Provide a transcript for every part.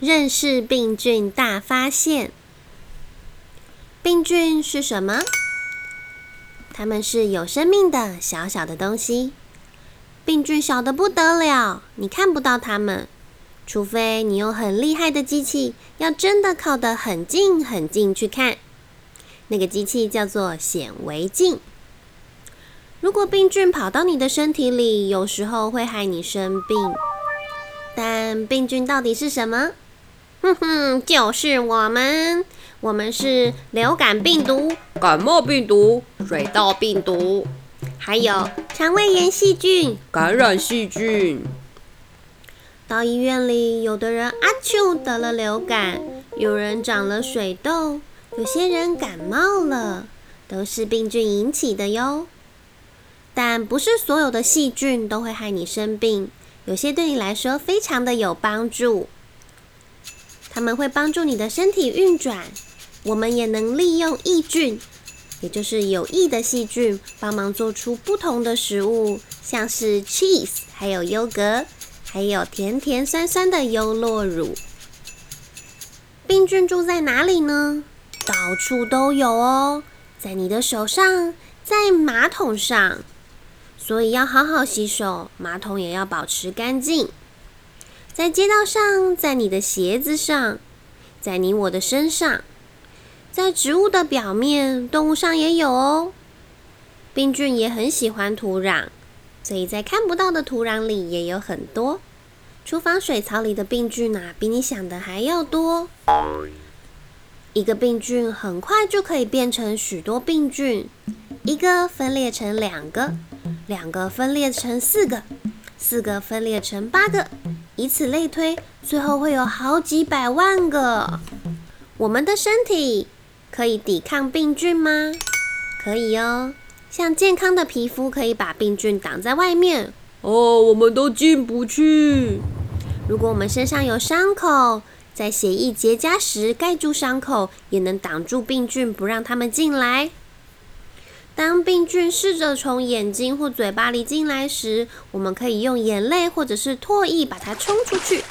认识病菌大发现。病菌是什么？它们是有生命的小小的东西。病菌小的不得了，你看不到它们，除非你用很厉害的机器，要真的靠得很近很近去看。那个机器叫做显微镜。如果病菌跑到你的身体里，有时候会害你生病。但病菌到底是什么？哼哼，就是我们，我们是流感病毒、感冒病毒、水稻病毒，还有肠胃炎细菌、感染细菌。到医院里，有的人阿丘得了流感，有人长了水痘，有些人感冒了，都是病菌引起的哟。但不是所有的细菌都会害你生病，有些对你来说非常的有帮助。它们会帮助你的身体运转。我们也能利用益菌，也就是有益的细菌，帮忙做出不同的食物，像是 cheese，还有优格，还有甜甜酸酸的优酪乳。病菌住在哪里呢？到处都有哦，在你的手上，在马桶上。所以要好好洗手，马桶也要保持干净。在街道上，在你的鞋子上，在你我的身上，在植物的表面，动物上也有哦。病菌也很喜欢土壤，所以在看不到的土壤里也有很多。厨房水槽里的病菌啊，比你想的还要多。一个病菌很快就可以变成许多病菌，一个分裂成两个。两个分裂成四个，四个分裂成八个，以此类推，最后会有好几百万个。我们的身体可以抵抗病菌吗？可以哦。像健康的皮肤可以把病菌挡在外面。哦，我们都进不去。如果我们身上有伤口，在血液结痂时盖住伤口，也能挡住病菌，不让它们进来。当病菌试着从眼睛或嘴巴里进来时，我们可以用眼泪或者是唾液把它冲出去。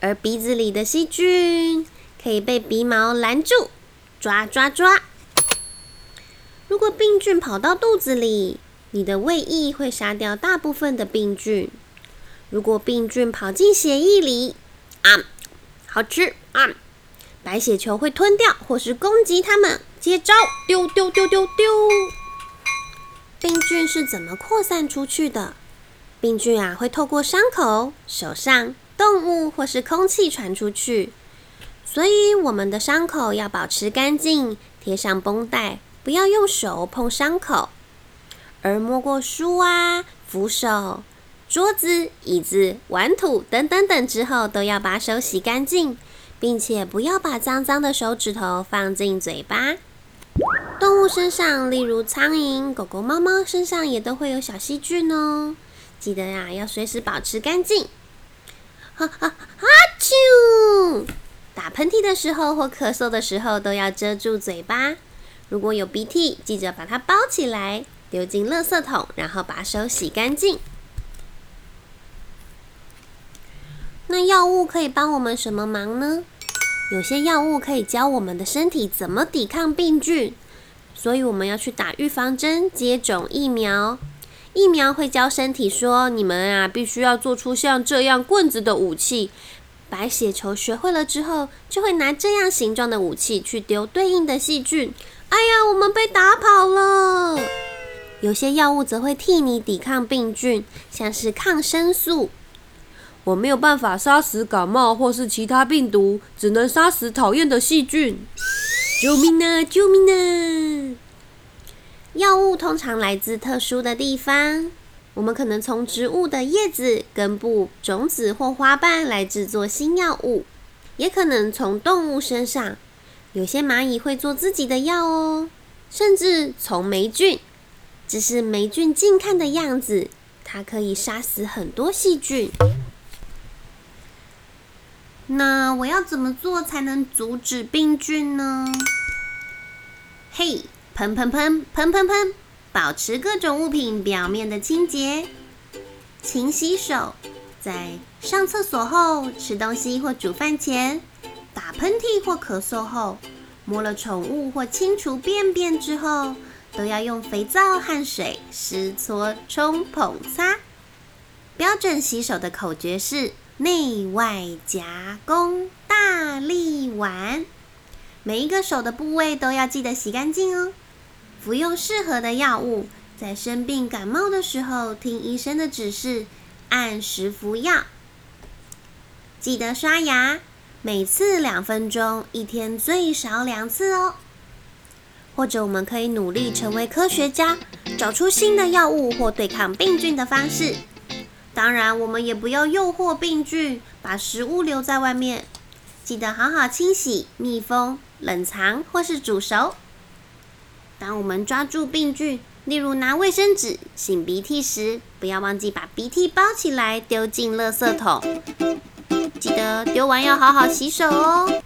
而鼻子里的细菌可以被鼻毛拦住，抓抓抓。如果病菌跑到肚子里，你的胃液会杀掉大部分的病菌。如果病菌跑进血液里，啊，好吃啊！白血球会吞掉或是攻击它们。接招！丢丢丢丢丢！病菌是怎么扩散出去的？病菌啊，会透过伤口、手上、动物或是空气传出去。所以我们的伤口要保持干净，贴上绷带，不要用手碰伤口。而摸过书啊、扶手、桌子、椅子、玩土等等等之后，都要把手洗干净。并且不要把脏脏的手指头放进嘴巴。动物身上，例如苍蝇、狗狗、猫猫身上也都会有小细菌哦。记得呀，要随时保持干净。哈哈哈！啾！打喷嚏的时候或咳嗽的时候都要遮住嘴巴。如果有鼻涕，记得把它包起来，丢进垃圾桶，然后把手洗干净。那药物可以帮我们什么忙呢？有些药物可以教我们的身体怎么抵抗病菌，所以我们要去打预防针、接种疫苗。疫苗会教身体说：“你们啊，必须要做出像这样棍子的武器。”白血球学会了之后，就会拿这样形状的武器去丢对应的细菌。哎呀，我们被打跑了！有些药物则会替你抵抗病菌，像是抗生素。我没有办法杀死感冒或是其他病毒，只能杀死讨厌的细菌。救命啊！救命啊！药物通常来自特殊的地方，我们可能从植物的叶子、根部、种子或花瓣来制作新药物，也可能从动物身上。有些蚂蚁会做自己的药哦，甚至从霉菌。只是霉菌近看的样子，它可以杀死很多细菌。那我要怎么做才能阻止病菌呢？嘿，喷喷喷喷喷喷，保持各种物品表面的清洁，勤洗手，在上厕所后、吃东西或煮饭前、打喷嚏或咳嗽后、摸了宠物或清除便便之后，都要用肥皂和水湿搓、冲、捧、擦。标准洗手的口诀是：内外夹攻，大力丸。每一个手的部位都要记得洗干净哦。服用适合的药物，在生病感冒的时候，听医生的指示，按时服药。记得刷牙，每次两分钟，一天最少两次哦。或者我们可以努力成为科学家，找出新的药物或对抗病菌的方式。当然，我们也不要诱惑病菌，把食物留在外面。记得好好清洗、密封、冷藏或是煮熟。当我们抓住病菌，例如拿卫生纸擤鼻涕时，不要忘记把鼻涕包起来丢进垃圾桶。记得丢完要好好洗手哦。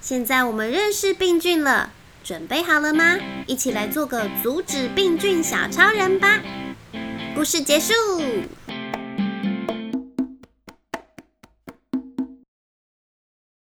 现在我们认识病菌了，准备好了吗？一起来做个阻止病菌小超人吧！故事结束。